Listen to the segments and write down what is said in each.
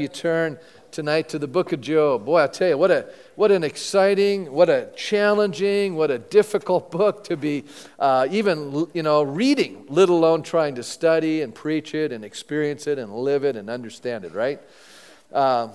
you turn tonight to the book of Job. Boy, I tell you, what, a, what an exciting, what a challenging, what a difficult book to be uh, even, you know, reading, let alone trying to study and preach it and experience it and live it and understand it, right? Uh,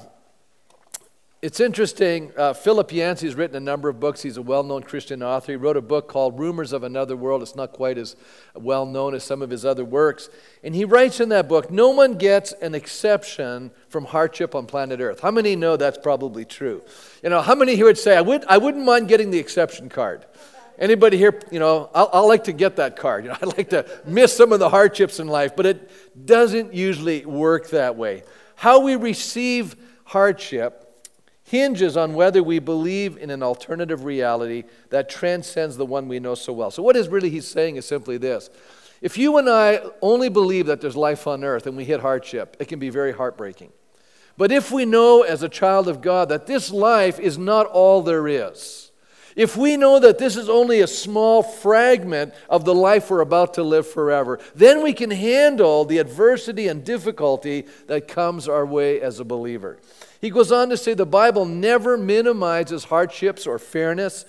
it's interesting. Uh, Philip Yancey has written a number of books. He's a well known Christian author. He wrote a book called Rumors of Another World. It's not quite as well known as some of his other works. And he writes in that book No one gets an exception from hardship on planet Earth. How many know that's probably true? You know, how many here would say, I, would, I wouldn't mind getting the exception card? Anybody here, you know, i i like to get that card. You know, I'd like to miss some of the hardships in life, but it doesn't usually work that way. How we receive hardship hinges on whether we believe in an alternative reality that transcends the one we know so well. So, what is really he's saying is simply this. If you and I only believe that there's life on earth and we hit hardship, it can be very heartbreaking. But if we know as a child of God that this life is not all there is, if we know that this is only a small fragment of the life we're about to live forever, then we can handle the adversity and difficulty that comes our way as a believer. He goes on to say the Bible never minimizes hardships or fairness,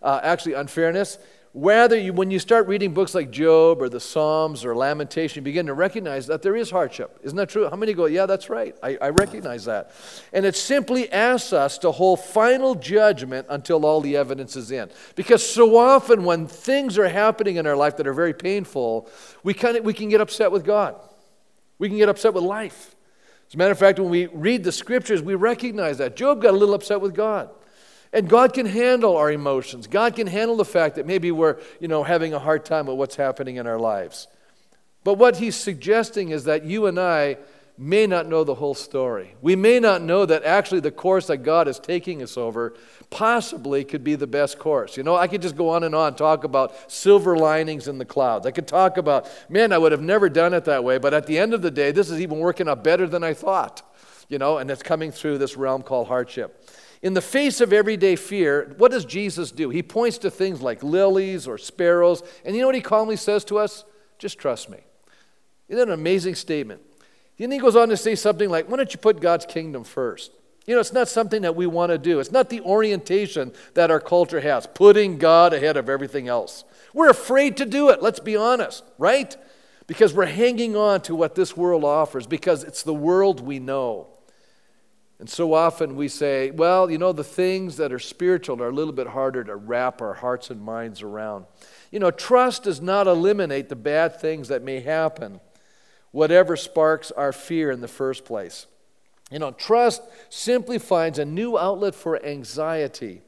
uh, actually, unfairness. Rather, you, when you start reading books like Job or the Psalms or Lamentation, you begin to recognize that there is hardship. Isn't that true? How many go, Yeah, that's right. I, I recognize that. And it simply asks us to hold final judgment until all the evidence is in. Because so often, when things are happening in our life that are very painful, we, kind of, we can get upset with God, we can get upset with life. As a matter of fact, when we read the scriptures, we recognize that. Job got a little upset with God. And God can handle our emotions. God can handle the fact that maybe we're, you know, having a hard time with what's happening in our lives. But what he's suggesting is that you and I may not know the whole story. We may not know that actually the course that God is taking us over possibly could be the best course. You know, I could just go on and on, talk about silver linings in the clouds. I could talk about, man, I would have never done it that way, but at the end of the day, this is even working out better than I thought, you know, and it's coming through this realm called hardship. In the face of everyday fear, what does Jesus do? He points to things like lilies or sparrows, and you know what he calmly says to us? Just trust me. Isn't that an amazing statement? Then he goes on to say something like, Why don't you put God's kingdom first? You know, it's not something that we want to do. It's not the orientation that our culture has, putting God ahead of everything else. We're afraid to do it, let's be honest, right? Because we're hanging on to what this world offers, because it's the world we know. And so often we say, well, you know, the things that are spiritual are a little bit harder to wrap our hearts and minds around. You know, trust does not eliminate the bad things that may happen whatever sparks our fear in the first place. You know, trust simply finds a new outlet for anxiety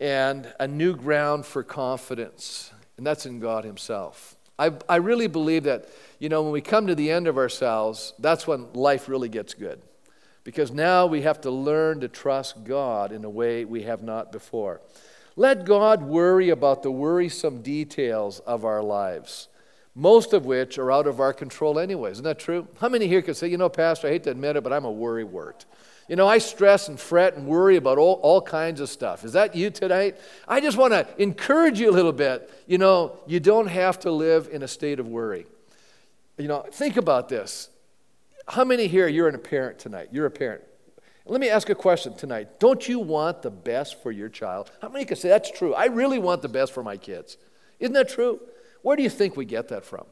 and a new ground for confidence, and that's in God Himself. I, I really believe that, you know, when we come to the end of ourselves, that's when life really gets good. Because now we have to learn to trust God in a way we have not before. Let God worry about the worrisome details of our lives most of which are out of our control anyway. Isn't that true? How many here could say, you know, Pastor, I hate to admit it, but I'm a worry wart. You know, I stress and fret and worry about all, all kinds of stuff. Is that you tonight? I just want to encourage you a little bit. You know, you don't have to live in a state of worry. You know, think about this. How many here, you're a parent tonight? You're a parent. Let me ask a question tonight. Don't you want the best for your child? How many can say that's true? I really want the best for my kids. Isn't that true? Where do you think we get that from?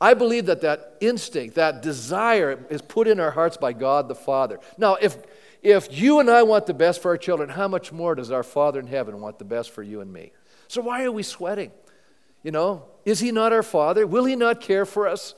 I believe that that instinct, that desire is put in our hearts by God the Father. Now, if, if you and I want the best for our children, how much more does our Father in heaven want the best for you and me? So why are we sweating? You know, is He not our Father? Will He not care for us?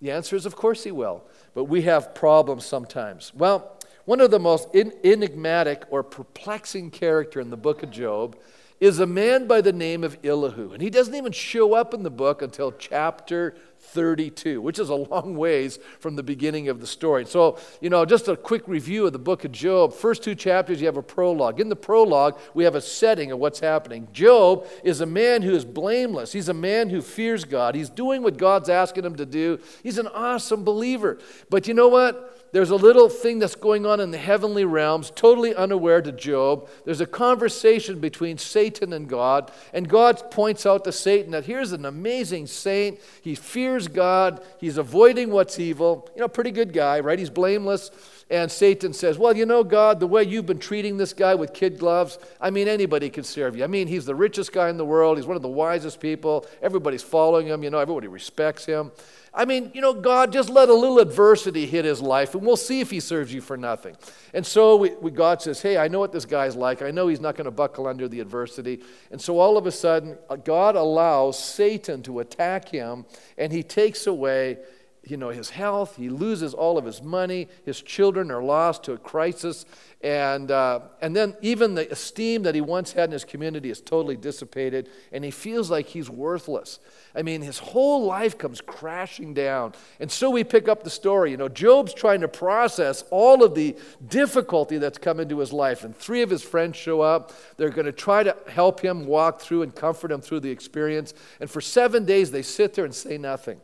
The answer is, of course, He will. But we have problems sometimes. Well, one of the most enigmatic or perplexing character in the book of Job is a man by the name of Elihu. And he doesn't even show up in the book until chapter 32, which is a long ways from the beginning of the story. So, you know, just a quick review of the book of Job. First two chapters, you have a prologue. In the prologue, we have a setting of what's happening. Job is a man who is blameless, he's a man who fears God, he's doing what God's asking him to do. He's an awesome believer. But you know what? there's a little thing that's going on in the heavenly realms, totally unaware to Job. There's a conversation between Satan and God, and God points out to Satan that here's an amazing saint. He fears God, he's avoiding what's evil. You know, pretty good guy, right? He's blameless. And Satan says, Well, you know, God, the way you've been treating this guy with kid gloves, I mean, anybody could serve you. I mean, he's the richest guy in the world. He's one of the wisest people. Everybody's following him. You know, everybody respects him. I mean, you know, God, just let a little adversity hit his life and we'll see if he serves you for nothing. And so we, we, God says, Hey, I know what this guy's like. I know he's not going to buckle under the adversity. And so all of a sudden, uh, God allows Satan to attack him and he takes away you know, his health. He loses all of his money. His children are lost to a crisis. And, uh, and then even the esteem that he once had in his community is totally dissipated. And he feels like he's worthless. I mean, his whole life comes crashing down. And so we pick up the story. You know, Job's trying to process all of the difficulty that's come into his life. And three of his friends show up. They're going to try to help him walk through and comfort him through the experience. And for seven days, they sit there and say nothing.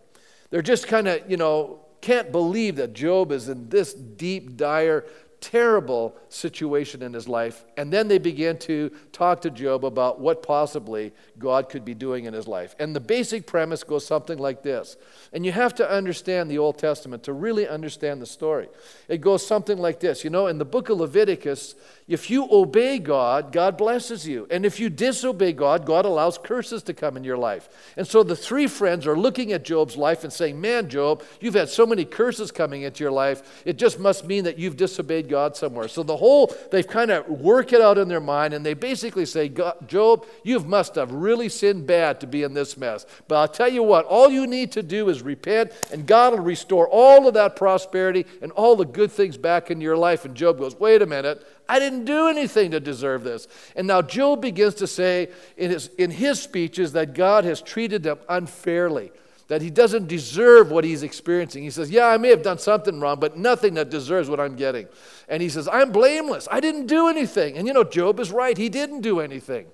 They're just kind of, you know, can't believe that Job is in this deep, dire terrible situation in his life. And then they began to talk to Job about what possibly God could be doing in his life. And the basic premise goes something like this. And you have to understand the Old Testament to really understand the story. It goes something like this. You know, in the book of Leviticus, if you obey God, God blesses you. And if you disobey God, God allows curses to come in your life. And so the three friends are looking at Job's life and saying, Man, Job, you've had so many curses coming into your life. It just must mean that you've disobeyed God somewhere. So the whole, they've kind of work it out in their mind and they basically say, Job, you must have really sinned bad to be in this mess. But I'll tell you what, all you need to do is repent and God will restore all of that prosperity and all the good things back in your life. And Job goes, Wait a minute. I didn't do anything to deserve this. And now Job begins to say in his, in his speeches that God has treated them unfairly, that he doesn't deserve what he's experiencing. He says, Yeah, I may have done something wrong, but nothing that deserves what I'm getting. And he says, I'm blameless. I didn't do anything. And you know, Job is right. He didn't do anything.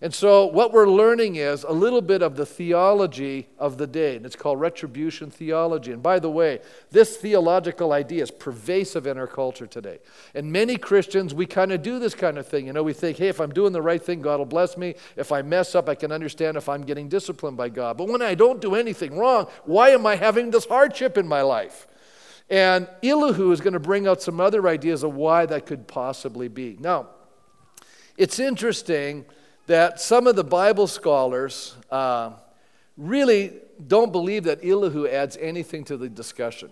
And so, what we're learning is a little bit of the theology of the day, and it's called retribution theology. And by the way, this theological idea is pervasive in our culture today. And many Christians, we kind of do this kind of thing. You know, we think, hey, if I'm doing the right thing, God will bless me. If I mess up, I can understand if I'm getting disciplined by God. But when I don't do anything wrong, why am I having this hardship in my life? And Elihu is going to bring out some other ideas of why that could possibly be. Now, it's interesting that some of the Bible scholars uh, really don't believe that Elihu adds anything to the discussion.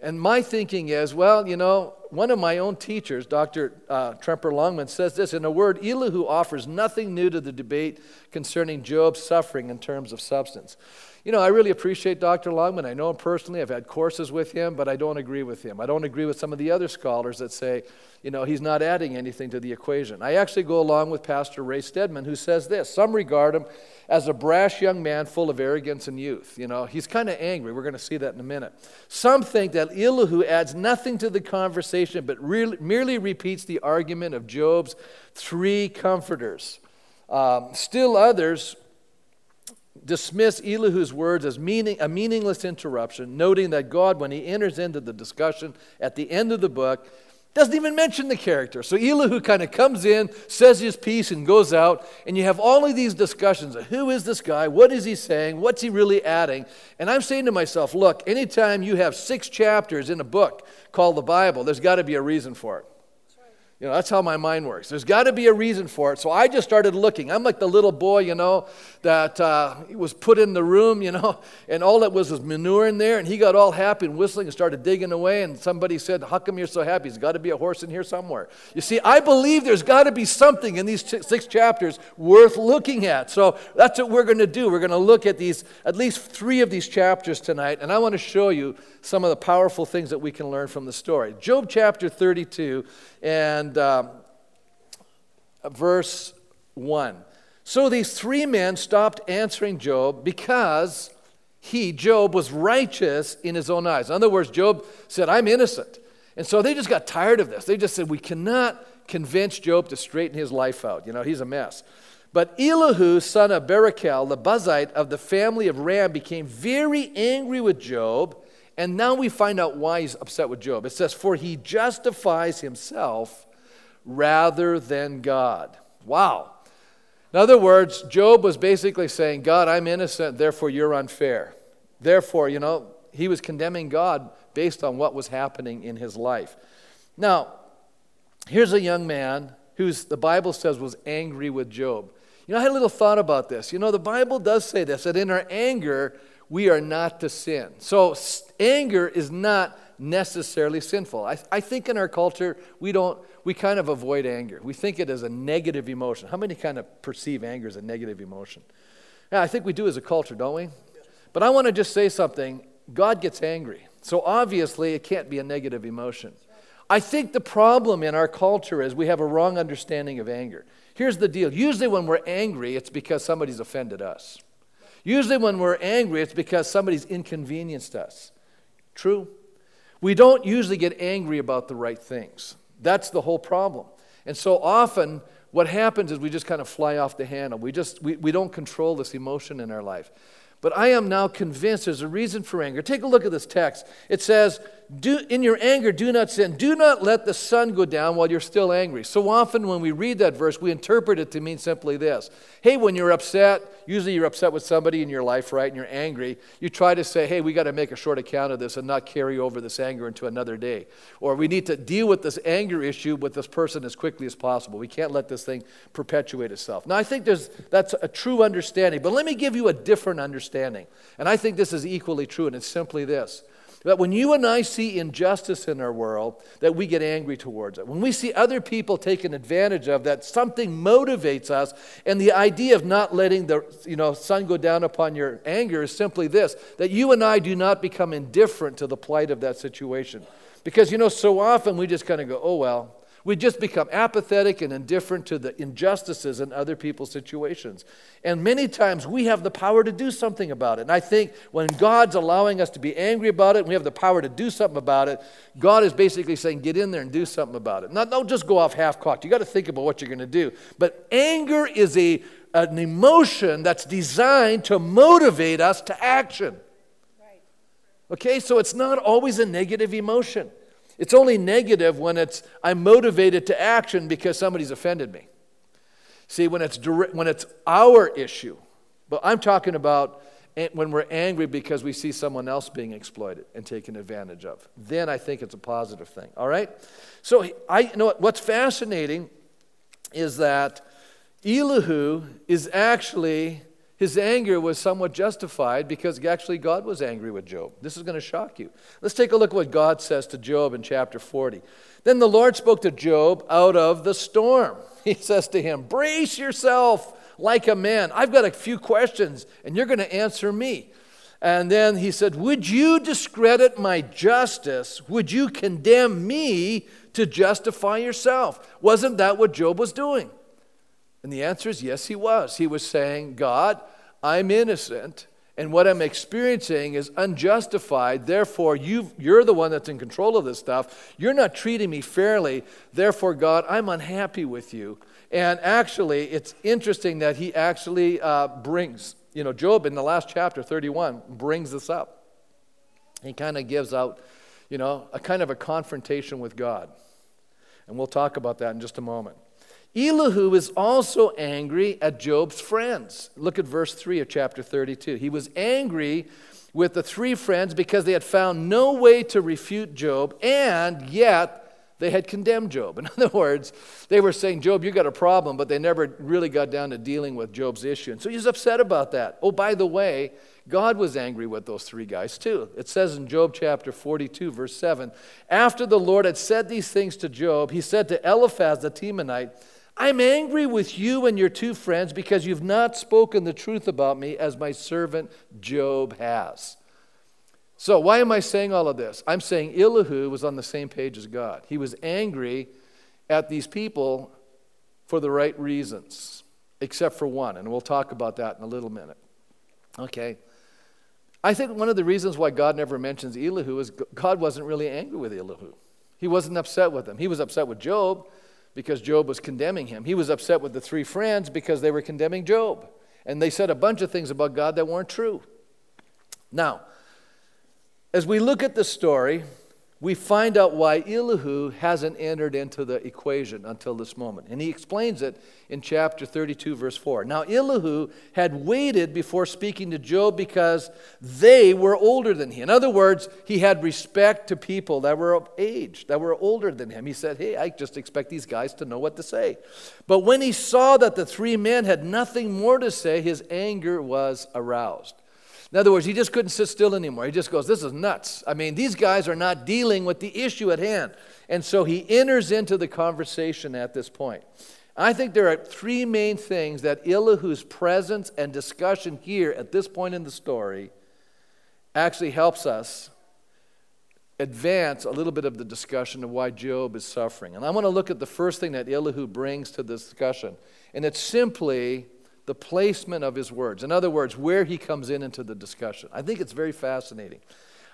And my thinking is, well, you know, one of my own teachers, Dr. Uh, Tremper Longman, says this in a word, Elihu offers nothing new to the debate concerning Job's suffering in terms of substance. You know, I really appreciate Dr. Longman. I know him personally. I've had courses with him, but I don't agree with him. I don't agree with some of the other scholars that say, you know, he's not adding anything to the equation. I actually go along with Pastor Ray Stedman, who says this Some regard him as a brash young man full of arrogance and youth. You know, he's kind of angry. We're going to see that in a minute. Some think that Elihu adds nothing to the conversation, but really, merely repeats the argument of Job's three comforters. Um, still others dismiss Elihu's words as meaning, a meaningless interruption, noting that God, when he enters into the discussion at the end of the book, doesn't even mention the character. So Elihu kind of comes in, says his piece, and goes out, and you have all of these discussions of who is this guy? What is he saying? What's he really adding? And I'm saying to myself, look, anytime you have six chapters in a book called the Bible, there's got to be a reason for it. You know, that's how my mind works. There's got to be a reason for it. So I just started looking. I'm like the little boy, you know, that uh, was put in the room, you know, and all that was was manure in there. And he got all happy and whistling and started digging away. And somebody said, How come you're so happy? There's got to be a horse in here somewhere. You see, I believe there's got to be something in these six chapters worth looking at. So that's what we're going to do. We're going to look at these, at least three of these chapters tonight. And I want to show you some of the powerful things that we can learn from the story. Job chapter 32 and um, verse 1. So these three men stopped answering Job because he, Job, was righteous in his own eyes. In other words, Job said, I'm innocent. And so they just got tired of this. They just said, We cannot convince Job to straighten his life out. You know, he's a mess. But Elihu, son of Barachel, the Buzite of the family of Ram, became very angry with Job and now we find out why he's upset with Job. It says, For he justifies himself rather than God. Wow. In other words, Job was basically saying, God, I'm innocent, therefore you're unfair. Therefore, you know, he was condemning God based on what was happening in his life. Now, here's a young man who's the Bible says was angry with Job. You know, I had a little thought about this. You know, the Bible does say this that in our anger, we are not to sin. So, anger is not necessarily sinful. I, I think in our culture, we don't, we kind of avoid anger. We think it as a negative emotion. How many kind of perceive anger as a negative emotion? Yeah, I think we do as a culture, don't we? But I want to just say something. God gets angry. So obviously, it can't be a negative emotion. I think the problem in our culture is we have a wrong understanding of anger. Here's the deal usually, when we're angry, it's because somebody's offended us. Usually, when we're angry, it's because somebody's inconvenienced us. True? We don't usually get angry about the right things. That's the whole problem. And so often, what happens is we just kind of fly off the handle. We just we, we don't control this emotion in our life. But I am now convinced there's a reason for anger. Take a look at this text. It says, do, In your anger, do not sin. Do not let the sun go down while you're still angry. So often when we read that verse, we interpret it to mean simply this Hey, when you're upset, usually you're upset with somebody in your life, right, and you're angry, you try to say, Hey, we got to make a short account of this and not carry over this anger into another day. Or we need to deal with this anger issue with this person as quickly as possible. We can't let this thing perpetuate itself. Now, I think there's, that's a true understanding, but let me give you a different understanding. And I think this is equally true, and it's simply this that when you and I see injustice in our world, that we get angry towards it. When we see other people taken advantage of, that something motivates us. And the idea of not letting the you know, sun go down upon your anger is simply this that you and I do not become indifferent to the plight of that situation. Because, you know, so often we just kind of go, oh, well, we just become apathetic and indifferent to the injustices in other people's situations. And many times we have the power to do something about it. And I think when God's allowing us to be angry about it, and we have the power to do something about it, God is basically saying, get in there and do something about it. Not, don't just go off half cocked. You got to think about what you're going to do. But anger is a, an emotion that's designed to motivate us to action. Okay, so it's not always a negative emotion. It's only negative when it's I'm motivated to action because somebody's offended me. See, when it's direct, when it's our issue, but I'm talking about when we're angry because we see someone else being exploited and taken advantage of. Then I think it's a positive thing. All right. So I you know what, what's fascinating is that Elihu is actually his anger was somewhat justified because actually God was angry with Job. This is going to shock you. Let's take a look at what God says to Job in chapter 40. Then the Lord spoke to Job out of the storm. He says to him, Brace yourself like a man. I've got a few questions, and you're going to answer me. And then he said, Would you discredit my justice? Would you condemn me to justify yourself? Wasn't that what Job was doing? And the answer is yes, he was. He was saying, God, I'm innocent, and what I'm experiencing is unjustified. Therefore, you are the one that's in control of this stuff. You're not treating me fairly. Therefore, God, I'm unhappy with you. And actually, it's interesting that he actually uh, brings, you know, Job in the last chapter, 31, brings this up. He kind of gives out, you know, a kind of a confrontation with God. And we'll talk about that in just a moment. Elihu is also angry at Job's friends. Look at verse 3 of chapter 32. He was angry with the three friends because they had found no way to refute Job, and yet they had condemned Job. In other words, they were saying, Job, you got a problem, but they never really got down to dealing with Job's issue. And so he's upset about that. Oh, by the way, God was angry with those three guys too. It says in Job chapter 42, verse 7 After the Lord had said these things to Job, he said to Eliphaz the Temanite, I'm angry with you and your two friends because you've not spoken the truth about me as my servant Job has. So, why am I saying all of this? I'm saying Elihu was on the same page as God. He was angry at these people for the right reasons, except for one, and we'll talk about that in a little minute. Okay. I think one of the reasons why God never mentions Elihu is God wasn't really angry with Elihu. He wasn't upset with him. He was upset with Job because Job was condemning him. He was upset with the three friends because they were condemning Job. And they said a bunch of things about God that weren't true. Now, as we look at the story, we find out why Elihu hasn't entered into the equation until this moment. And he explains it in chapter 32, verse 4. Now, Elihu had waited before speaking to Job because they were older than he. In other words, he had respect to people that were of age, that were older than him. He said, Hey, I just expect these guys to know what to say. But when he saw that the three men had nothing more to say, his anger was aroused. In other words, he just couldn't sit still anymore. He just goes, This is nuts. I mean, these guys are not dealing with the issue at hand. And so he enters into the conversation at this point. I think there are three main things that Elihu's presence and discussion here at this point in the story actually helps us advance a little bit of the discussion of why Job is suffering. And I want to look at the first thing that Elihu brings to the discussion. And it's simply the placement of his words. In other words, where he comes in into the discussion. I think it's very fascinating.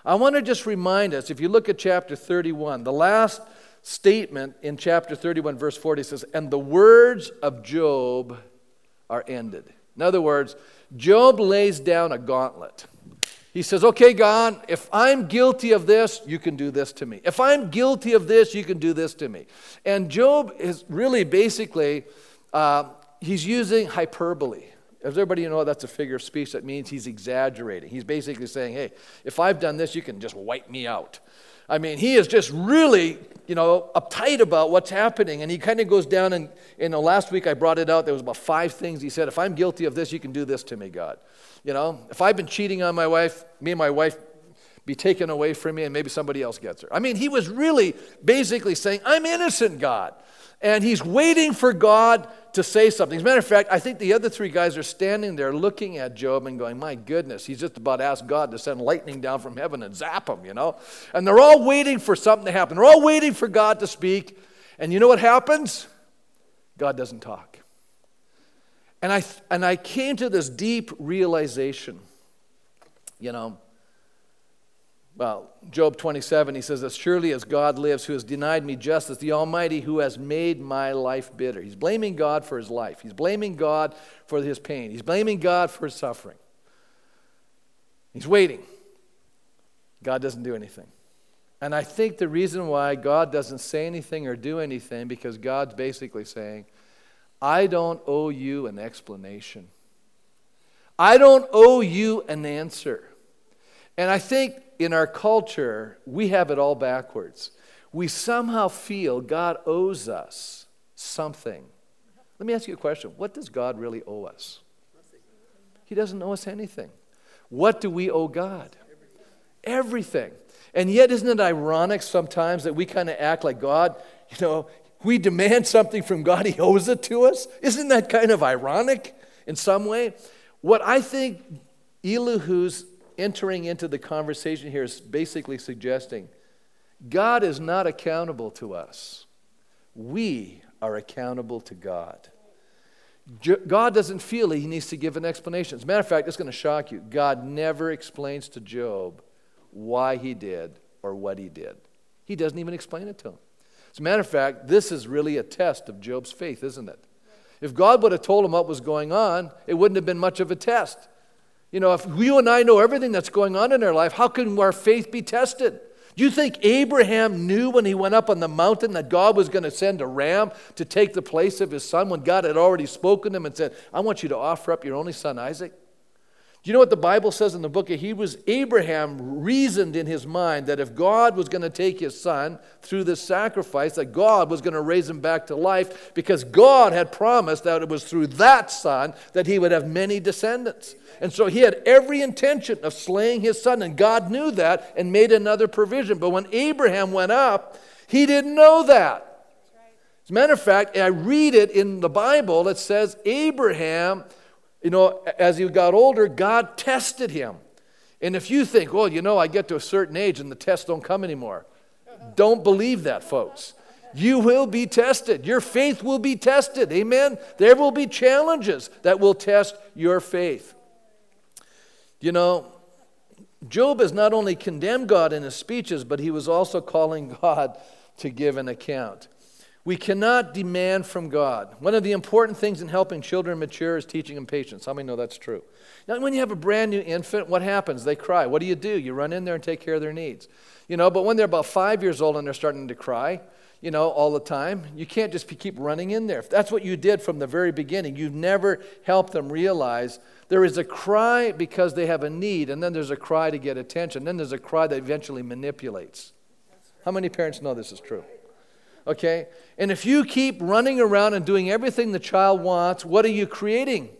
I want to just remind us if you look at chapter 31, the last statement in chapter 31, verse 40 says, And the words of Job are ended. In other words, Job lays down a gauntlet. He says, Okay, God, if I'm guilty of this, you can do this to me. If I'm guilty of this, you can do this to me. And Job is really basically uh, he's using hyperbole. As everybody know, that's a figure of speech that means he's exaggerating. He's basically saying, hey, if I've done this, you can just wipe me out. I mean, he is just really, you know, uptight about what's happening. And he kind of goes down, and, you know, last week I brought it out. There was about five things he said. If I'm guilty of this, you can do this to me, God. You know, if I've been cheating on my wife, me and my wife be taken away from me, and maybe somebody else gets her. I mean, he was really basically saying, I'm innocent, God. And he's waiting for God to say something. As a matter of fact, I think the other three guys are standing there looking at Job and going, My goodness, he's just about to ask God to send lightning down from heaven and zap him, you know? And they're all waiting for something to happen. They're all waiting for God to speak. And you know what happens? God doesn't talk. And I, and I came to this deep realization, you know. Well, Job 27, he says, As surely as God lives, who has denied me justice, the Almighty who has made my life bitter. He's blaming God for his life. He's blaming God for his pain. He's blaming God for his suffering. He's waiting. God doesn't do anything. And I think the reason why God doesn't say anything or do anything, because God's basically saying, I don't owe you an explanation. I don't owe you an answer. And I think in our culture, we have it all backwards. We somehow feel God owes us something. Let me ask you a question What does God really owe us? He doesn't owe us anything. What do we owe God? Everything. And yet, isn't it ironic sometimes that we kind of act like God, you know, we demand something from God, He owes it to us? Isn't that kind of ironic in some way? What I think Elihu's entering into the conversation here is basically suggesting God is not accountable to us. We are accountable to God. God doesn't feel he needs to give an explanation. As a matter of fact, it's going to shock you. God never explains to Job why he did or what he did. He doesn't even explain it to him. As a matter of fact, this is really a test of Job's faith, isn't it? If God would have told him what was going on, it wouldn't have been much of a test. You know, if you and I know everything that's going on in our life, how can our faith be tested? Do you think Abraham knew when he went up on the mountain that God was going to send a ram to take the place of his son when God had already spoken to him and said, I want you to offer up your only son Isaac? Do you know what the Bible says in the book of Hebrews? Abraham reasoned in his mind that if God was going to take his son through this sacrifice, that God was going to raise him back to life because God had promised that it was through that son that he would have many descendants. And so he had every intention of slaying his son, and God knew that and made another provision. But when Abraham went up, he didn't know that. As a matter of fact, I read it in the Bible, it says Abraham you know, as he got older, God tested him. And if you think, well, you know, I get to a certain age and the tests don't come anymore, don't believe that, folks. You will be tested. Your faith will be tested. Amen? There will be challenges that will test your faith. You know, Job has not only condemned God in his speeches, but he was also calling God to give an account. We cannot demand from God. One of the important things in helping children mature is teaching them patience. How many know that's true? Now, when you have a brand new infant, what happens? They cry. What do you do? You run in there and take care of their needs. You know, but when they're about five years old and they're starting to cry, you know, all the time, you can't just keep running in there. If that's what you did from the very beginning, you've never helped them realize there is a cry because they have a need, and then there's a cry to get attention, then there's a cry that eventually manipulates. How many parents know this is true? Okay? And if you keep running around and doing everything the child wants, what are you creating?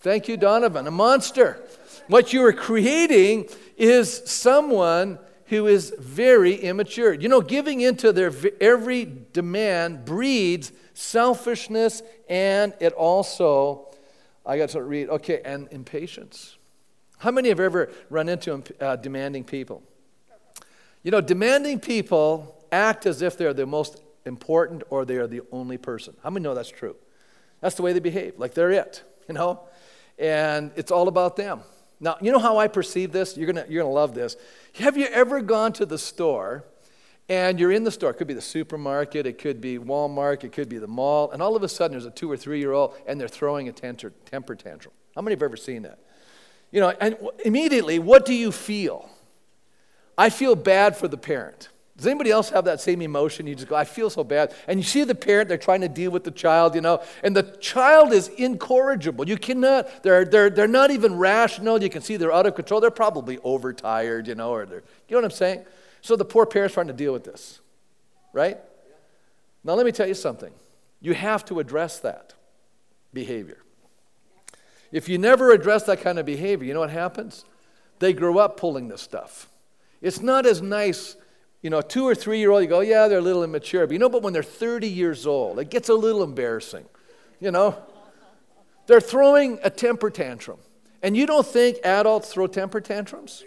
Thank you, Donovan. A monster. What you are creating is someone who is very immature. You know, giving into their every demand breeds selfishness and it also, I got to read, okay, and impatience. How many have ever run into uh, demanding people? You know, demanding people act as if they're the most important or they are the only person. How many know that's true? That's the way they behave, like they're it, you know? And it's all about them. Now, you know how I perceive this? You're gonna, you're gonna love this. Have you ever gone to the store and you're in the store? It could be the supermarket, it could be Walmart, it could be the mall, and all of a sudden there's a two or three year old and they're throwing a temper, temper tantrum. How many have ever seen that? You know, and immediately, what do you feel? I feel bad for the parent. Does anybody else have that same emotion? You just go, I feel so bad. And you see the parent, they're trying to deal with the child, you know, and the child is incorrigible. You cannot, they're, they're, they're not even rational. You can see they're out of control. They're probably overtired, you know, or they're, you know what I'm saying? So the poor parent's trying to deal with this, right? Now, let me tell you something. You have to address that behavior. If you never address that kind of behavior, you know what happens? They grow up pulling this stuff. It's not as nice, you know, two or three year old, you go, yeah, they're a little immature. But you know, but when they're 30 years old, it gets a little embarrassing. You know? They're throwing a temper tantrum. And you don't think adults throw temper tantrums?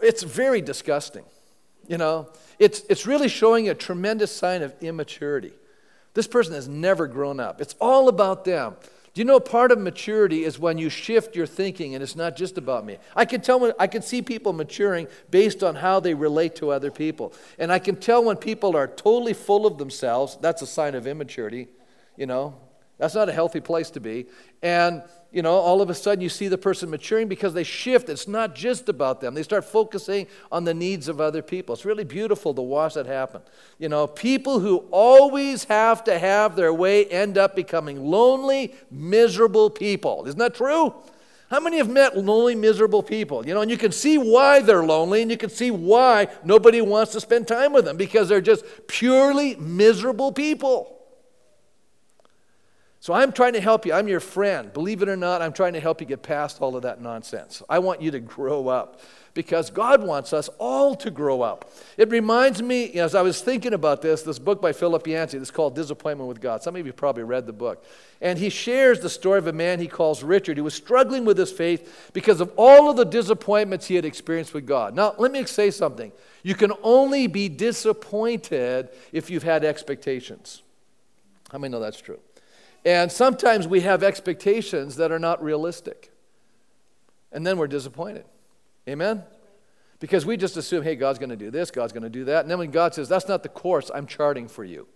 It's very disgusting. You know, it's, it's really showing a tremendous sign of immaturity. This person has never grown up. It's all about them. Do you know part of maturity is when you shift your thinking and it's not just about me? I can tell when I can see people maturing based on how they relate to other people. And I can tell when people are totally full of themselves, that's a sign of immaturity, you know. That's not a healthy place to be. And you know, all of a sudden you see the person maturing because they shift. It's not just about them. They start focusing on the needs of other people. It's really beautiful to watch that happen. You know, people who always have to have their way end up becoming lonely, miserable people. Isn't that true? How many have met lonely, miserable people? You know, and you can see why they're lonely and you can see why nobody wants to spend time with them because they're just purely miserable people. So I'm trying to help you. I'm your friend. Believe it or not, I'm trying to help you get past all of that nonsense. I want you to grow up because God wants us all to grow up. It reminds me, as I was thinking about this, this book by Philip Yancey, this called Disappointment with God. Some of you probably read the book. And he shares the story of a man he calls Richard who was struggling with his faith because of all of the disappointments he had experienced with God. Now, let me say something. You can only be disappointed if you've had expectations. How many know that's true? And sometimes we have expectations that are not realistic. And then we're disappointed. Amen? Because we just assume, hey, God's going to do this, God's going to do that. And then when God says, that's not the course I'm charting for you,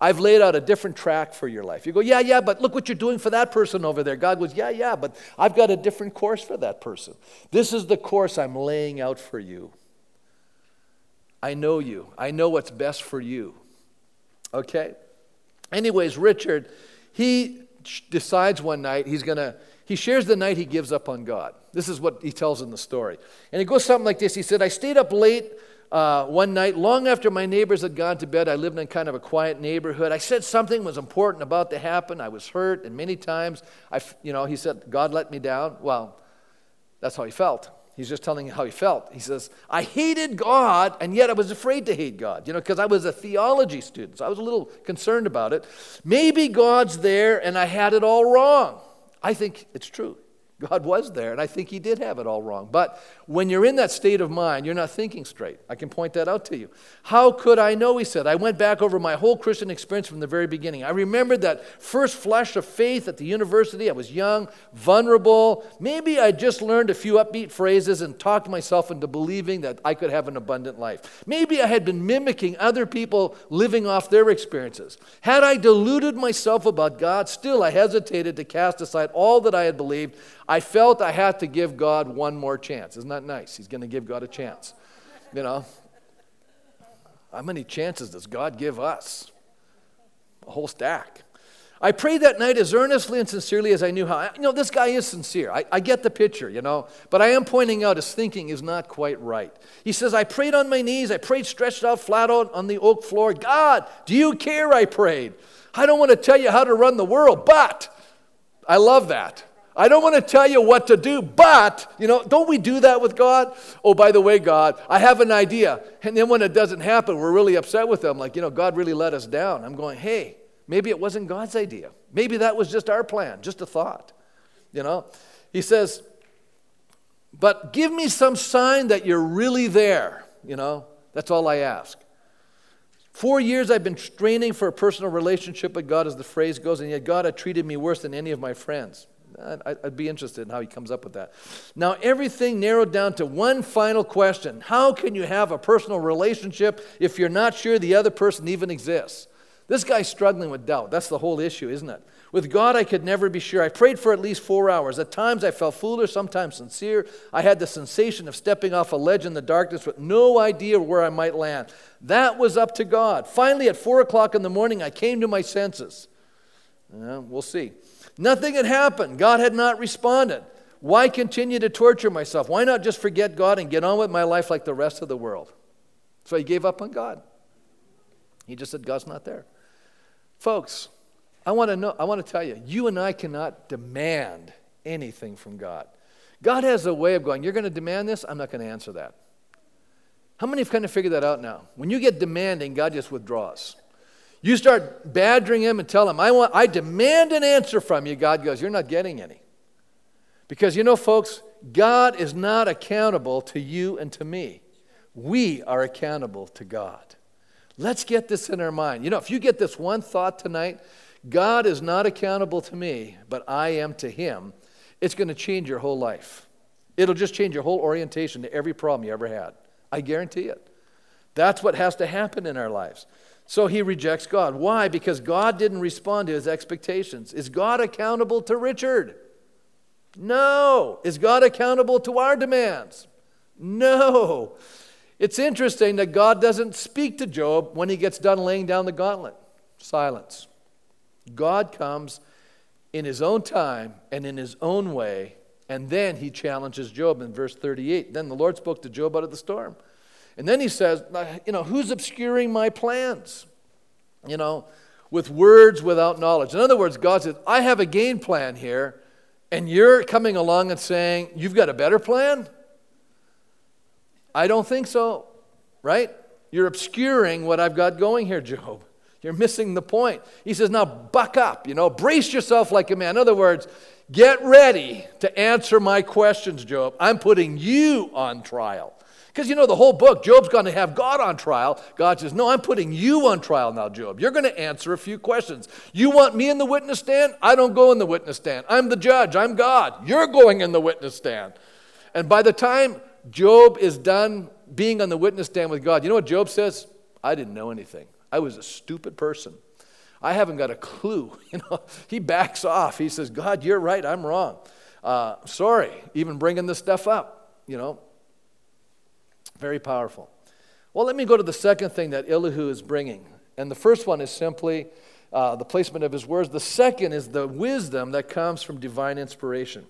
I've laid out a different track for your life. You go, yeah, yeah, but look what you're doing for that person over there. God goes, yeah, yeah, but I've got a different course for that person. This is the course I'm laying out for you. I know you, I know what's best for you. Okay? Anyways, Richard he decides one night he's going to, he shares the night he gives up on God. This is what he tells in the story. And it goes something like this He said, I stayed up late uh, one night, long after my neighbors had gone to bed. I lived in kind of a quiet neighborhood. I said something was important about to happen. I was hurt, and many times, I, you know, he said, God let me down. Well, that's how he felt. He's just telling you how he felt. He says, I hated God, and yet I was afraid to hate God, you know, because I was a theology student. So I was a little concerned about it. Maybe God's there and I had it all wrong. I think it's true. God was there, and I think he did have it all wrong. But when you're in that state of mind, you're not thinking straight. I can point that out to you. How could I know? He said. I went back over my whole Christian experience from the very beginning. I remembered that first flash of faith at the university. I was young, vulnerable. Maybe I just learned a few upbeat phrases and talked myself into believing that I could have an abundant life. Maybe I had been mimicking other people living off their experiences. Had I deluded myself about God, still I hesitated to cast aside all that I had believed. I felt I had to give God one more chance. Isn't that nice? He's going to give God a chance. You know, how many chances does God give us? A whole stack. I prayed that night as earnestly and sincerely as I knew how. You know, this guy is sincere. I, I, get the picture, you know. But I am pointing out his thinking is not quite right. He says, I prayed on my knees. I prayed stretched out flat out on the oak floor. God, do you care? I prayed. I don't want to tell you how to run the world, but I love that. I don't want to tell you what to do, but, you know, don't we do that with God? Oh, by the way, God, I have an idea. And then when it doesn't happen, we're really upset with them. Like, you know, God really let us down. I'm going, hey, maybe it wasn't God's idea. Maybe that was just our plan, just a thought. You know? He says, but give me some sign that you're really there. You know, that's all I ask. Four years I've been straining for a personal relationship with God, as the phrase goes, and yet God had treated me worse than any of my friends. I'd be interested in how he comes up with that. Now, everything narrowed down to one final question How can you have a personal relationship if you're not sure the other person even exists? This guy's struggling with doubt. That's the whole issue, isn't it? With God, I could never be sure. I prayed for at least four hours. At times, I felt foolish, sometimes sincere. I had the sensation of stepping off a ledge in the darkness with no idea where I might land. That was up to God. Finally, at four o'clock in the morning, I came to my senses. Yeah, we'll see. Nothing had happened. God had not responded. Why continue to torture myself? Why not just forget God and get on with my life like the rest of the world? So he gave up on God. He just said, God's not there. Folks, I want to know, I want to tell you, you and I cannot demand anything from God. God has a way of going, You're going to demand this? I'm not going to answer that. How many have kind of figured that out now? When you get demanding, God just withdraws. You start badgering him and tell him, I, want, I demand an answer from you. God goes, You're not getting any. Because you know, folks, God is not accountable to you and to me. We are accountable to God. Let's get this in our mind. You know, if you get this one thought tonight, God is not accountable to me, but I am to him, it's going to change your whole life. It'll just change your whole orientation to every problem you ever had. I guarantee it. That's what has to happen in our lives. So he rejects God. Why? Because God didn't respond to his expectations. Is God accountable to Richard? No. Is God accountable to our demands? No. It's interesting that God doesn't speak to Job when he gets done laying down the gauntlet. Silence. God comes in his own time and in his own way, and then he challenges Job in verse 38. Then the Lord spoke to Job out of the storm. And then he says, you know, who's obscuring my plans? You know, with words without knowledge. In other words, God says, I have a game plan here, and you're coming along and saying, You've got a better plan? I don't think so, right? You're obscuring what I've got going here, Job. You're missing the point. He says, Now buck up, you know, brace yourself like a man. In other words, get ready to answer my questions, Job. I'm putting you on trial. Because you know, the whole book, Job's going to have God on trial. God says, No, I'm putting you on trial now, Job. You're going to answer a few questions. You want me in the witness stand? I don't go in the witness stand. I'm the judge. I'm God. You're going in the witness stand. And by the time Job is done being on the witness stand with God, you know what Job says? I didn't know anything. I was a stupid person. I haven't got a clue. You know, he backs off. He says, God, you're right. I'm wrong. Uh, sorry, even bringing this stuff up. You know, very powerful. Well, let me go to the second thing that Elihu is bringing. And the first one is simply uh, the placement of his words. The second is the wisdom that comes from divine inspiration.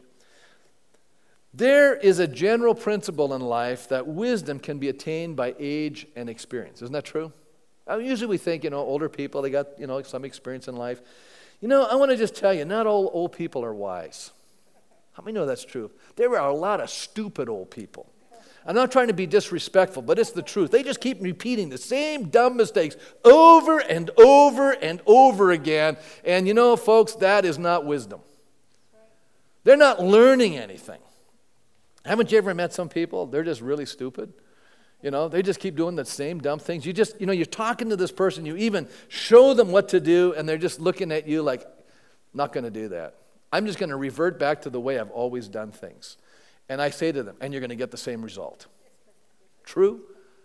There is a general principle in life that wisdom can be attained by age and experience. Isn't that true? I mean, usually we think, you know, older people, they got, you know, some experience in life. You know, I want to just tell you, not all old people are wise. How many know that's true? There are a lot of stupid old people. I'm not trying to be disrespectful, but it's the truth. They just keep repeating the same dumb mistakes over and over and over again. And you know, folks, that is not wisdom. They're not learning anything. Haven't you ever met some people? They're just really stupid. You know, they just keep doing the same dumb things. You just, you know, you're talking to this person, you even show them what to do, and they're just looking at you like, not going to do that. I'm just going to revert back to the way I've always done things. And I say to them, and you're going to get the same result. True?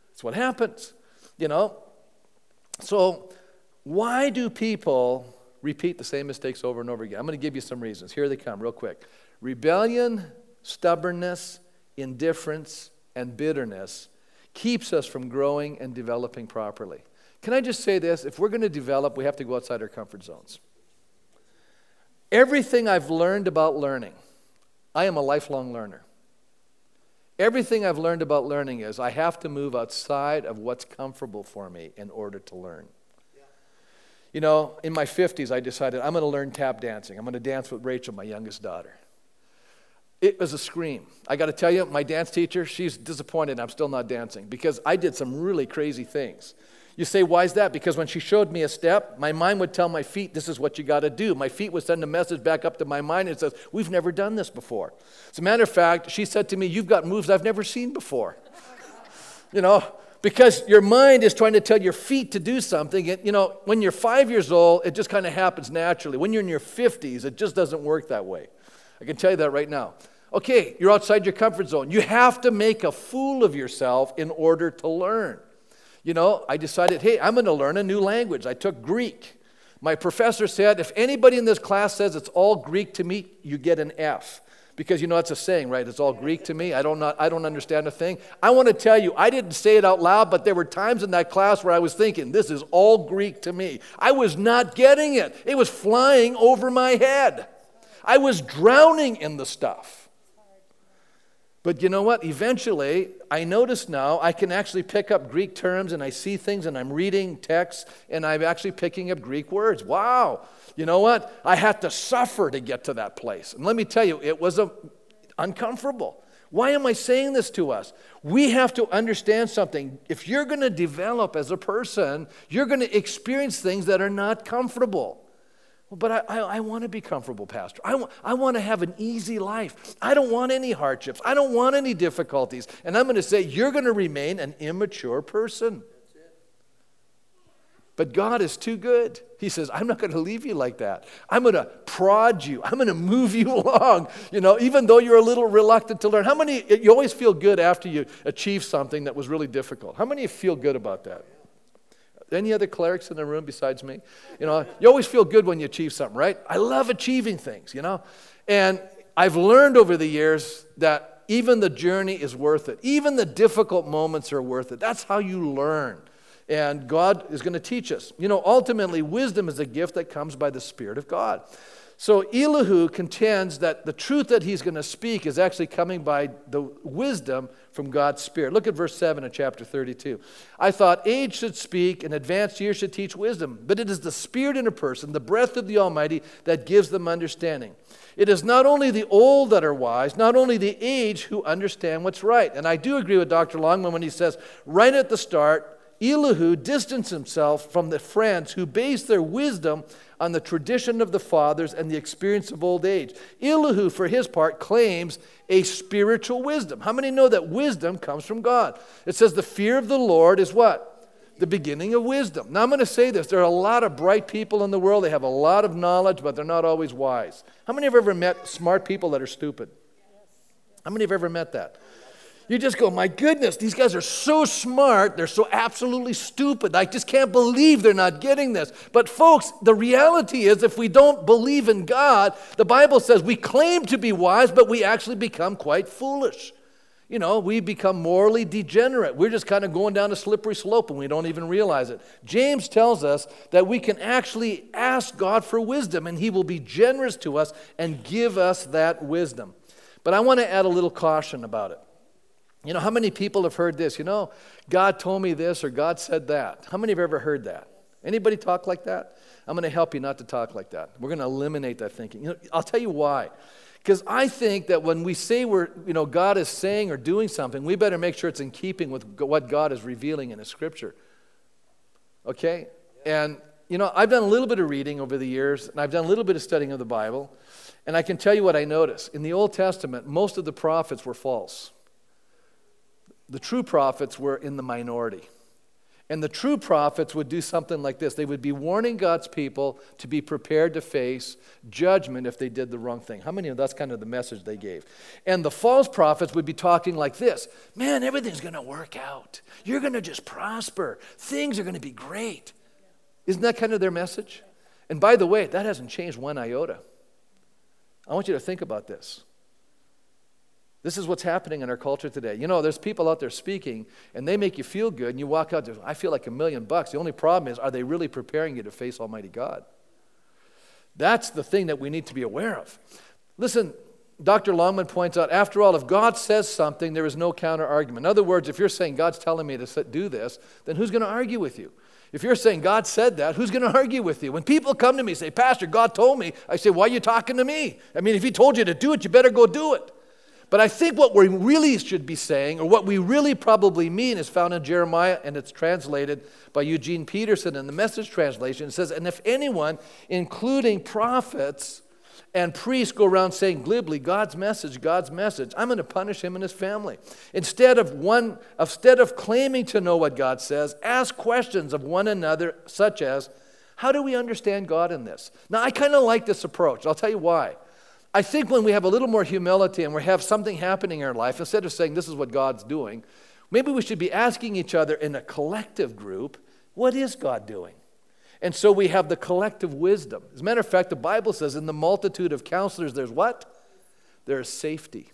That's what happens. You know? So, why do people repeat the same mistakes over and over again? I'm going to give you some reasons. Here they come, real quick rebellion, stubbornness, indifference, and bitterness keeps us from growing and developing properly. Can I just say this? If we're going to develop, we have to go outside our comfort zones. Everything I've learned about learning, I am a lifelong learner. Everything I've learned about learning is I have to move outside of what's comfortable for me in order to learn. You know, in my 50s, I decided I'm going to learn tap dancing. I'm going to dance with Rachel, my youngest daughter. It was a scream. I got to tell you, my dance teacher, she's disappointed I'm still not dancing because I did some really crazy things. You say, why is that? Because when she showed me a step, my mind would tell my feet, this is what you got to do. My feet would send a message back up to my mind and says, we've never done this before. As a matter of fact, she said to me, you've got moves I've never seen before. you know, because your mind is trying to tell your feet to do something. And, you know, when you're five years old, it just kind of happens naturally. When you're in your 50s, it just doesn't work that way. I can tell you that right now. Okay, you're outside your comfort zone. You have to make a fool of yourself in order to learn. You know, I decided, hey, I'm going to learn a new language. I took Greek. My professor said, if anybody in this class says it's all Greek to me, you get an F. Because you know that's a saying, right? It's all Greek to me. I don't, not, I don't understand a thing. I want to tell you, I didn't say it out loud, but there were times in that class where I was thinking, this is all Greek to me. I was not getting it, it was flying over my head. I was drowning in the stuff. But you know what? Eventually, I notice now I can actually pick up Greek terms and I see things and I'm reading texts and I'm actually picking up Greek words. Wow. You know what? I had to suffer to get to that place. And let me tell you, it was a, uncomfortable. Why am I saying this to us? We have to understand something. If you're going to develop as a person, you're going to experience things that are not comfortable. Well, but I, I, I want to be comfortable, Pastor. I, w- I want to have an easy life. I don't want any hardships. I don't want any difficulties. And I'm going to say, you're going to remain an immature person. But God is too good. He says, I'm not going to leave you like that. I'm going to prod you. I'm going to move you along, you know, even though you're a little reluctant to learn. How many, you always feel good after you achieve something that was really difficult? How many feel good about that? Any other clerics in the room besides me? You know, you always feel good when you achieve something, right? I love achieving things, you know? And I've learned over the years that even the journey is worth it. Even the difficult moments are worth it. That's how you learn. And God is going to teach us. You know, ultimately, wisdom is a gift that comes by the Spirit of God. So Elihu contends that the truth that he's going to speak is actually coming by the wisdom from God's Spirit. Look at verse 7 of chapter 32. I thought age should speak and advanced years should teach wisdom, but it is the Spirit in a person, the breath of the Almighty, that gives them understanding. It is not only the old that are wise, not only the age who understand what's right. And I do agree with Dr. Longman when he says, right at the start, Elihu distanced himself from the friends who based their wisdom on the tradition of the fathers and the experience of old age. Elihu, for his part, claims a spiritual wisdom. How many know that wisdom comes from God? It says the fear of the Lord is what? The beginning of wisdom. Now, I'm going to say this. There are a lot of bright people in the world. They have a lot of knowledge, but they're not always wise. How many have ever met smart people that are stupid? How many have ever met that? You just go, my goodness, these guys are so smart. They're so absolutely stupid. I just can't believe they're not getting this. But, folks, the reality is if we don't believe in God, the Bible says we claim to be wise, but we actually become quite foolish. You know, we become morally degenerate. We're just kind of going down a slippery slope and we don't even realize it. James tells us that we can actually ask God for wisdom and He will be generous to us and give us that wisdom. But I want to add a little caution about it. You know, how many people have heard this? You know, God told me this or God said that. How many have ever heard that? Anybody talk like that? I'm going to help you not to talk like that. We're going to eliminate that thinking. You know, I'll tell you why. Because I think that when we say we're, you know, God is saying or doing something, we better make sure it's in keeping with what God is revealing in His Scripture. Okay? And, you know, I've done a little bit of reading over the years, and I've done a little bit of studying of the Bible. And I can tell you what I notice. In the Old Testament, most of the prophets were false. The true prophets were in the minority. And the true prophets would do something like this they would be warning God's people to be prepared to face judgment if they did the wrong thing. How many of that's kind of the message they gave? And the false prophets would be talking like this Man, everything's going to work out. You're going to just prosper. Things are going to be great. Isn't that kind of their message? And by the way, that hasn't changed one iota. I want you to think about this. This is what's happening in our culture today. You know, there's people out there speaking, and they make you feel good, and you walk out I feel like a million bucks. The only problem is, are they really preparing you to face Almighty God? That's the thing that we need to be aware of. Listen, Dr. Longman points out, after all, if God says something, there is no counter argument. In other words, if you're saying God's telling me to do this, then who's going to argue with you? If you're saying God said that, who's going to argue with you? When people come to me and say, Pastor, God told me, I say, why are you talking to me? I mean, if He told you to do it, you better go do it. But I think what we really should be saying, or what we really probably mean, is found in Jeremiah, and it's translated by Eugene Peterson in the message translation. It says, And if anyone, including prophets and priests, go around saying glibly, God's message, God's message, I'm going to punish him and his family. Instead of, one, instead of claiming to know what God says, ask questions of one another, such as, How do we understand God in this? Now, I kind of like this approach. I'll tell you why. I think when we have a little more humility and we have something happening in our life, instead of saying this is what God's doing, maybe we should be asking each other in a collective group, what is God doing? And so we have the collective wisdom. As a matter of fact, the Bible says in the multitude of counselors, there's what? There's safety.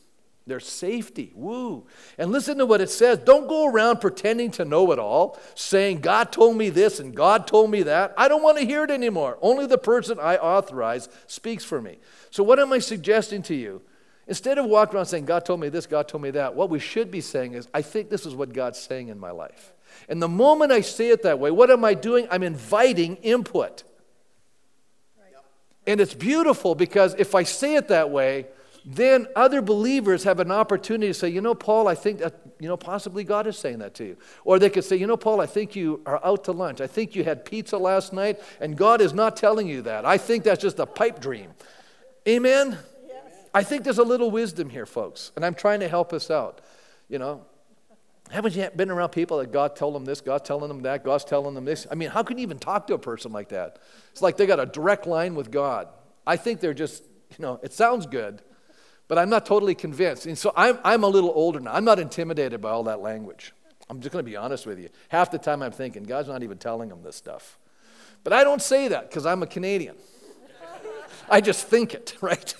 There's safety. Woo. And listen to what it says. Don't go around pretending to know it all, saying, God told me this and God told me that. I don't want to hear it anymore. Only the person I authorize speaks for me. So, what am I suggesting to you? Instead of walking around saying, God told me this, God told me that, what we should be saying is, I think this is what God's saying in my life. And the moment I say it that way, what am I doing? I'm inviting input. And it's beautiful because if I say it that way, then other believers have an opportunity to say, you know, Paul, I think that, you know, possibly God is saying that to you. Or they could say, you know, Paul, I think you are out to lunch. I think you had pizza last night, and God is not telling you that. I think that's just a pipe dream. Amen? Yes. I think there's a little wisdom here, folks, and I'm trying to help us out. You know, haven't you been around people that God told them this, God's telling them that, God's telling them this? I mean, how can you even talk to a person like that? It's like they got a direct line with God. I think they're just, you know, it sounds good but I'm not totally convinced. And so I'm, I'm a little older now. I'm not intimidated by all that language. I'm just going to be honest with you. Half the time I'm thinking, God's not even telling them this stuff. But I don't say that because I'm a Canadian. I just think it, right?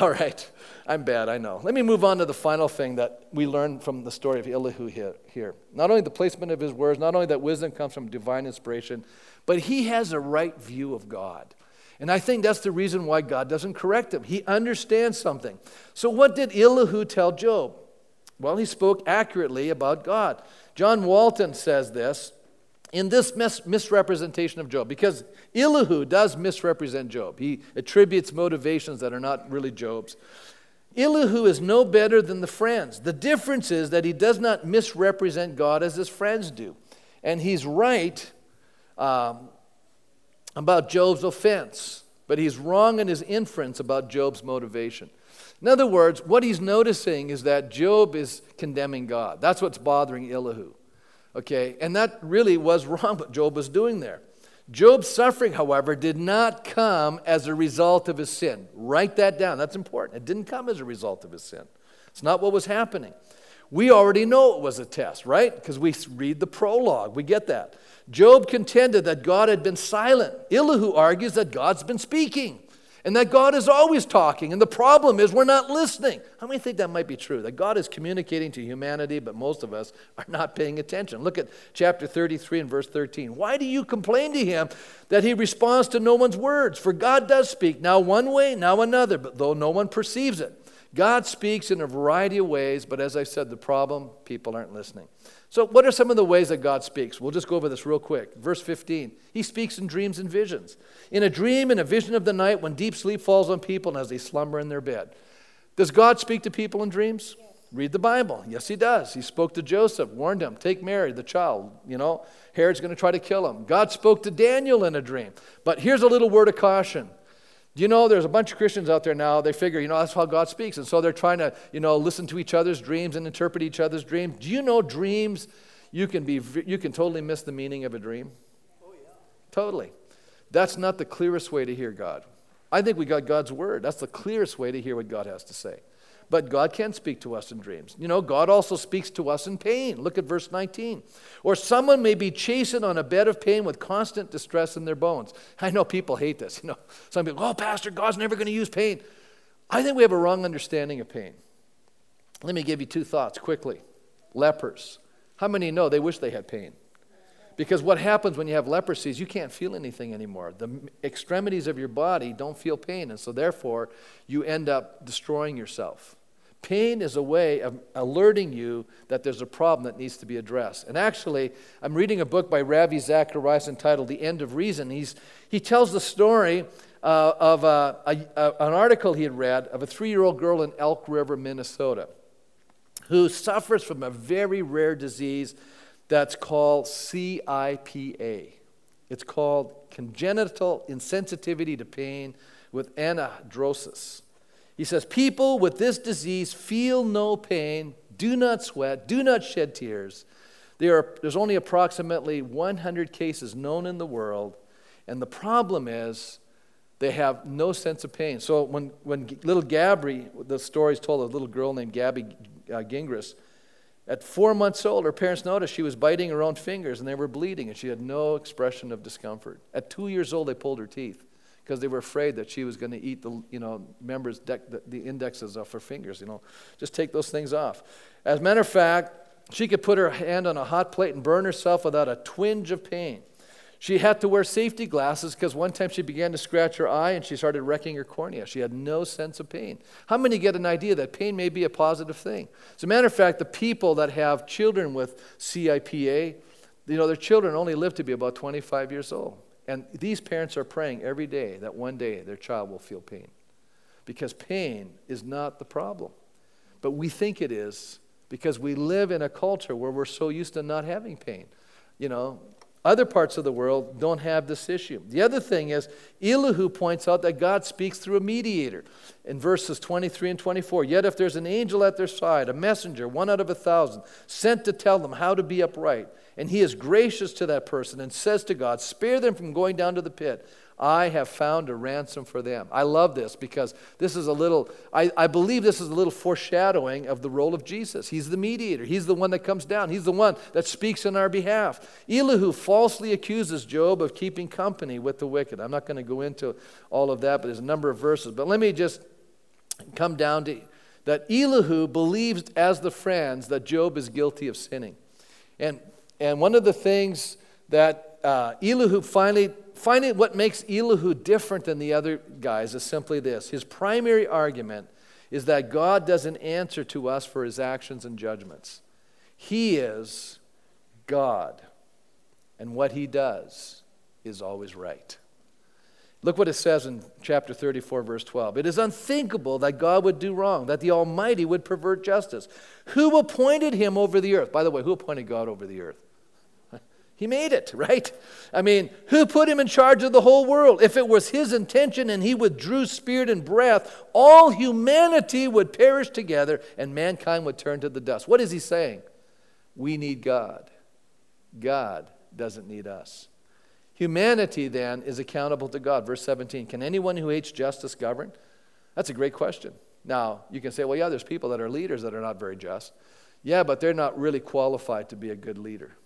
All right. I'm bad, I know. Let me move on to the final thing that we learn from the story of Elihu here. Not only the placement of his words, not only that wisdom comes from divine inspiration, but he has a right view of God. And I think that's the reason why God doesn't correct him. He understands something. So, what did Elihu tell Job? Well, he spoke accurately about God. John Walton says this in this mis- misrepresentation of Job, because Elihu does misrepresent Job. He attributes motivations that are not really Job's. Elihu is no better than the friends. The difference is that he does not misrepresent God as his friends do. And he's right um, about Job's offense, but he's wrong in his inference about Job's motivation. In other words, what he's noticing is that Job is condemning God. That's what's bothering Elihu. Okay, and that really was wrong what Job was doing there. Job's suffering, however, did not come as a result of his sin. Write that down. That's important. It didn't come as a result of his sin. It's not what was happening. We already know it was a test, right? Because we read the prologue. We get that. Job contended that God had been silent. Elihu argues that God's been speaking and that God is always talking. And the problem is we're not listening. How many think that might be true? That God is communicating to humanity, but most of us are not paying attention. Look at chapter 33 and verse 13. Why do you complain to him that he responds to no one's words? For God does speak, now one way, now another, but though no one perceives it. God speaks in a variety of ways, but as I said, the problem, people aren't listening. So, what are some of the ways that God speaks? We'll just go over this real quick. Verse 15 He speaks in dreams and visions. In a dream, in a vision of the night, when deep sleep falls on people and as they slumber in their bed. Does God speak to people in dreams? Yes. Read the Bible. Yes, He does. He spoke to Joseph, warned him, take Mary, the child. You know, Herod's going to try to kill him. God spoke to Daniel in a dream. But here's a little word of caution Do you know there's a bunch of Christians out there now, they figure, you know, that's how God speaks. And so they're trying to, you know, listen to each other's dreams and interpret each other's dreams. Do you know dreams, you can, be, you can totally miss the meaning of a dream? Oh, yeah. Totally. That's not the clearest way to hear God. I think we got God's word. That's the clearest way to hear what God has to say. But God can speak to us in dreams. You know, God also speaks to us in pain. Look at verse 19. Or someone may be chastened on a bed of pain with constant distress in their bones. I know people hate this. You know, some people, oh, Pastor, God's never going to use pain. I think we have a wrong understanding of pain. Let me give you two thoughts quickly. Lepers. How many know they wish they had pain? Because what happens when you have leprosy is you can't feel anything anymore. The extremities of your body don't feel pain, and so therefore you end up destroying yourself. Pain is a way of alerting you that there's a problem that needs to be addressed. And actually, I'm reading a book by Ravi Zacharias entitled The End of Reason. He's, he tells the story uh, of a, a, a, an article he had read of a three year old girl in Elk River, Minnesota, who suffers from a very rare disease that's called CIPA. It's called congenital insensitivity to pain with anhidrosis. He says, People with this disease feel no pain, do not sweat, do not shed tears. There are, there's only approximately 100 cases known in the world, and the problem is they have no sense of pain. So when, when little Gabby, the story is told of a little girl named Gabby uh, Gingras, at four months old, her parents noticed she was biting her own fingers and they were bleeding, and she had no expression of discomfort. At two years old, they pulled her teeth because they were afraid that she was going to eat the you know members the, the indexes off her fingers you know just take those things off as a matter of fact she could put her hand on a hot plate and burn herself without a twinge of pain she had to wear safety glasses because one time she began to scratch her eye and she started wrecking her cornea. She had no sense of pain. How many get an idea that pain may be a positive thing? As a matter of fact, the people that have children with CIPA, you know, their children only live to be about 25 years old. And these parents are praying every day that one day their child will feel pain. Because pain is not the problem. But we think it is because we live in a culture where we're so used to not having pain. You know, other parts of the world don't have this issue. The other thing is, Elihu points out that God speaks through a mediator in verses 23 and 24. Yet if there's an angel at their side, a messenger, one out of a thousand, sent to tell them how to be upright, and he is gracious to that person and says to God, Spare them from going down to the pit. I have found a ransom for them. I love this because this is a little, I, I believe this is a little foreshadowing of the role of Jesus. He's the mediator, He's the one that comes down, He's the one that speaks on our behalf. Elihu falsely accuses Job of keeping company with the wicked. I'm not going to go into all of that, but there's a number of verses. But let me just come down to that Elihu believes as the friends that Job is guilty of sinning. And, and one of the things that uh, Elihu finally Finding what makes Elihu different than the other guys is simply this his primary argument is that God doesn't answer to us for his actions and judgments. He is God, and what he does is always right. Look what it says in chapter 34, verse 12. It is unthinkable that God would do wrong, that the Almighty would pervert justice. Who appointed him over the earth? By the way, who appointed God over the earth? He made it, right? I mean, who put him in charge of the whole world? If it was his intention and he withdrew spirit and breath, all humanity would perish together and mankind would turn to the dust. What is he saying? We need God. God doesn't need us. Humanity then is accountable to God. Verse 17 Can anyone who hates justice govern? That's a great question. Now, you can say, well, yeah, there's people that are leaders that are not very just. Yeah, but they're not really qualified to be a good leader.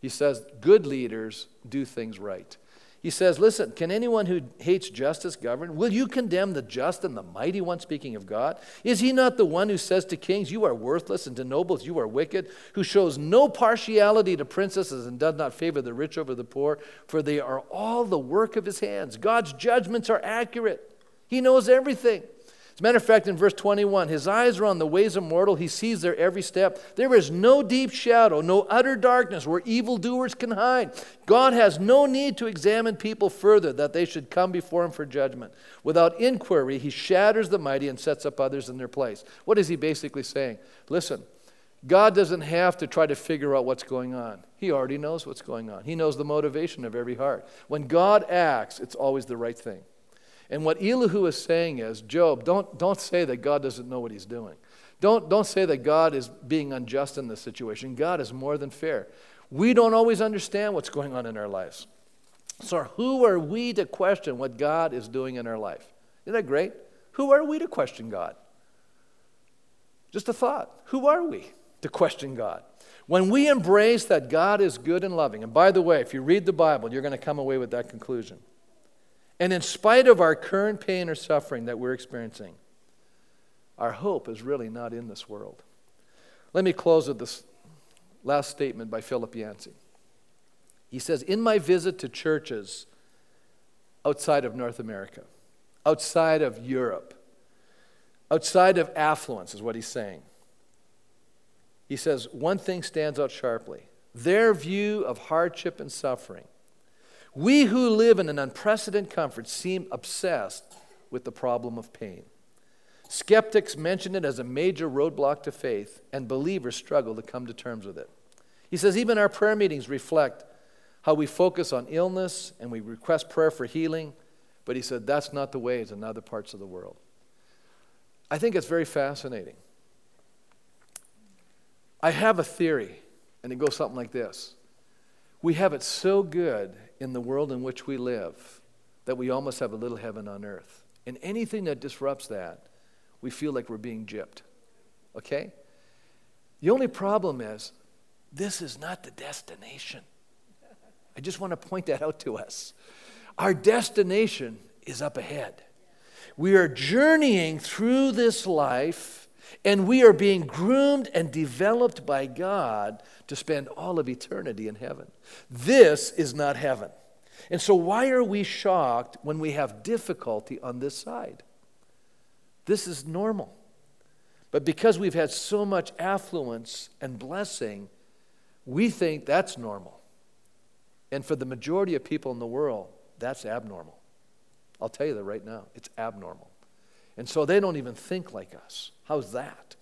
He says, good leaders do things right. He says, Listen, can anyone who hates justice govern? Will you condemn the just and the mighty one, speaking of God? Is he not the one who says to kings, You are worthless, and to nobles, You are wicked, who shows no partiality to princesses and does not favor the rich over the poor? For they are all the work of his hands. God's judgments are accurate, he knows everything. As a matter of fact, in verse 21, his eyes are on the ways of mortal. He sees their every step. There is no deep shadow, no utter darkness where evildoers can hide. God has no need to examine people further that they should come before him for judgment. Without inquiry, he shatters the mighty and sets up others in their place. What is he basically saying? Listen, God doesn't have to try to figure out what's going on. He already knows what's going on. He knows the motivation of every heart. When God acts, it's always the right thing. And what Elihu is saying is, Job, don't, don't say that God doesn't know what he's doing. Don't, don't say that God is being unjust in this situation. God is more than fair. We don't always understand what's going on in our lives. So, who are we to question what God is doing in our life? Isn't that great? Who are we to question God? Just a thought. Who are we to question God? When we embrace that God is good and loving, and by the way, if you read the Bible, you're going to come away with that conclusion. And in spite of our current pain or suffering that we're experiencing, our hope is really not in this world. Let me close with this last statement by Philip Yancey. He says, In my visit to churches outside of North America, outside of Europe, outside of affluence, is what he's saying. He says, One thing stands out sharply their view of hardship and suffering. We who live in an unprecedented comfort seem obsessed with the problem of pain. Skeptics mention it as a major roadblock to faith, and believers struggle to come to terms with it. He says, even our prayer meetings reflect how we focus on illness and we request prayer for healing, but he said that's not the way it's in other parts of the world. I think it's very fascinating. I have a theory, and it goes something like this We have it so good in the world in which we live that we almost have a little heaven on earth. And anything that disrupts that, we feel like we're being gypped. Okay? The only problem is, this is not the destination. I just want to point that out to us. Our destination is up ahead. We are journeying through this life and we are being groomed and developed by God to spend all of eternity in heaven. This is not heaven. And so, why are we shocked when we have difficulty on this side? This is normal. But because we've had so much affluence and blessing, we think that's normal. And for the majority of people in the world, that's abnormal. I'll tell you that right now. It's abnormal. And so they don't even think like us. How's that?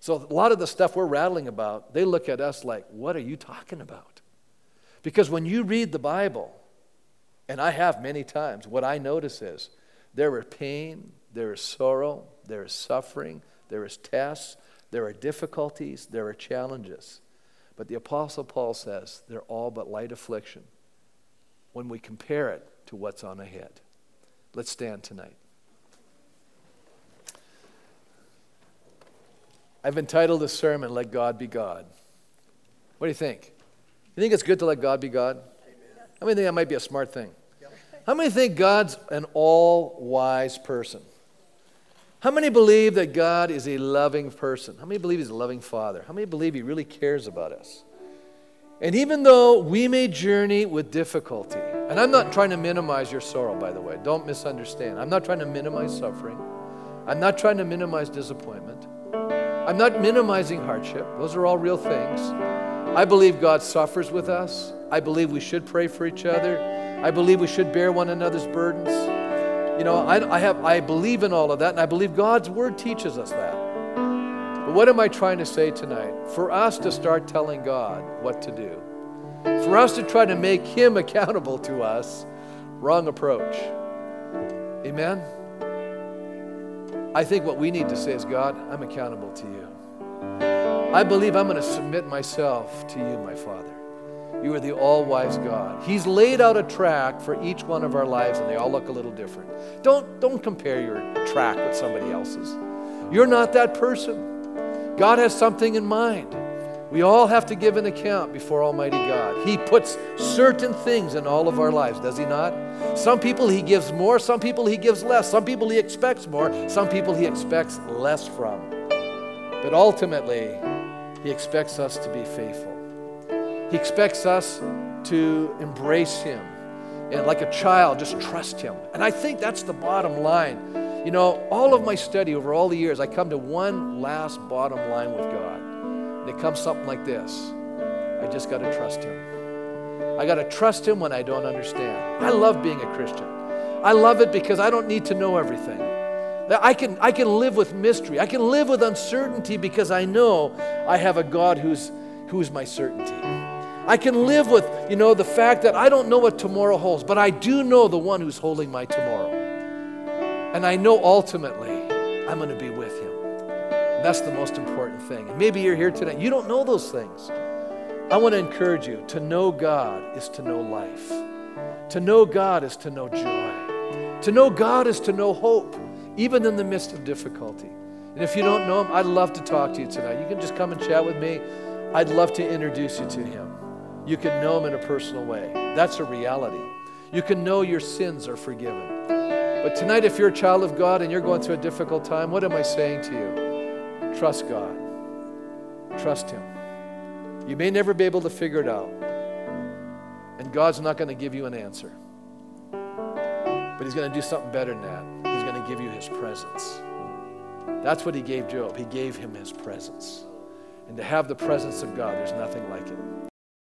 So a lot of the stuff we're rattling about, they look at us like, what are you talking about? Because when you read the Bible, and I have many times, what I notice is there is pain, there is sorrow, there is suffering, there is tests, there are difficulties, there are challenges. But the Apostle Paul says they're all but light affliction when we compare it to what's on ahead. Let's stand tonight. I've entitled this sermon, Let God Be God. What do you think? You think it's good to let God be God? How many think that might be a smart thing? How many think God's an all wise person? How many believe that God is a loving person? How many believe He's a loving Father? How many believe He really cares about us? And even though we may journey with difficulty, and I'm not trying to minimize your sorrow, by the way, don't misunderstand. I'm not trying to minimize suffering, I'm not trying to minimize disappointment, I'm not minimizing hardship. Those are all real things. I believe God suffers with us. I believe we should pray for each other. I believe we should bear one another's burdens. You know, I, I, have, I believe in all of that, and I believe God's word teaches us that. But what am I trying to say tonight? For us to start telling God what to do, for us to try to make Him accountable to us, wrong approach. Amen? I think what we need to say is God, I'm accountable to you. I believe I'm going to submit myself to you, my Father. You are the all wise God. He's laid out a track for each one of our lives, and they all look a little different. Don't, don't compare your track with somebody else's. You're not that person. God has something in mind. We all have to give an account before Almighty God. He puts certain things in all of our lives, does He not? Some people He gives more, some people He gives less, some people He expects more, some people He expects less from. But ultimately, He expects us to be faithful. He expects us to embrace Him and, like a child, just trust Him. And I think that's the bottom line. You know, all of my study over all the years, I come to one last bottom line with God. And it comes something like this I just got to trust Him. I got to trust Him when I don't understand. I love being a Christian. I love it because I don't need to know everything. I can, I can live with mystery. I can live with uncertainty because I know I have a God who's, who's my certainty. I can live with, you know, the fact that I don't know what tomorrow holds, but I do know the one who's holding my tomorrow. And I know ultimately I'm going to be with him. That's the most important thing. And maybe you're here today, you don't know those things. I want to encourage you to know God is to know life. To know God is to know joy. To know God is to know hope, even in the midst of difficulty. And if you don't know Him, I'd love to talk to you tonight. You can just come and chat with me. I'd love to introduce you to Him. You can know Him in a personal way. That's a reality. You can know your sins are forgiven. But tonight, if you're a child of God and you're going through a difficult time, what am I saying to you? Trust God. Trust Him. You may never be able to figure it out. And God's not going to give you an answer. But He's going to do something better than that. He's going to give you His presence. That's what He gave Job. He gave him His presence. And to have the presence of God, there's nothing like it.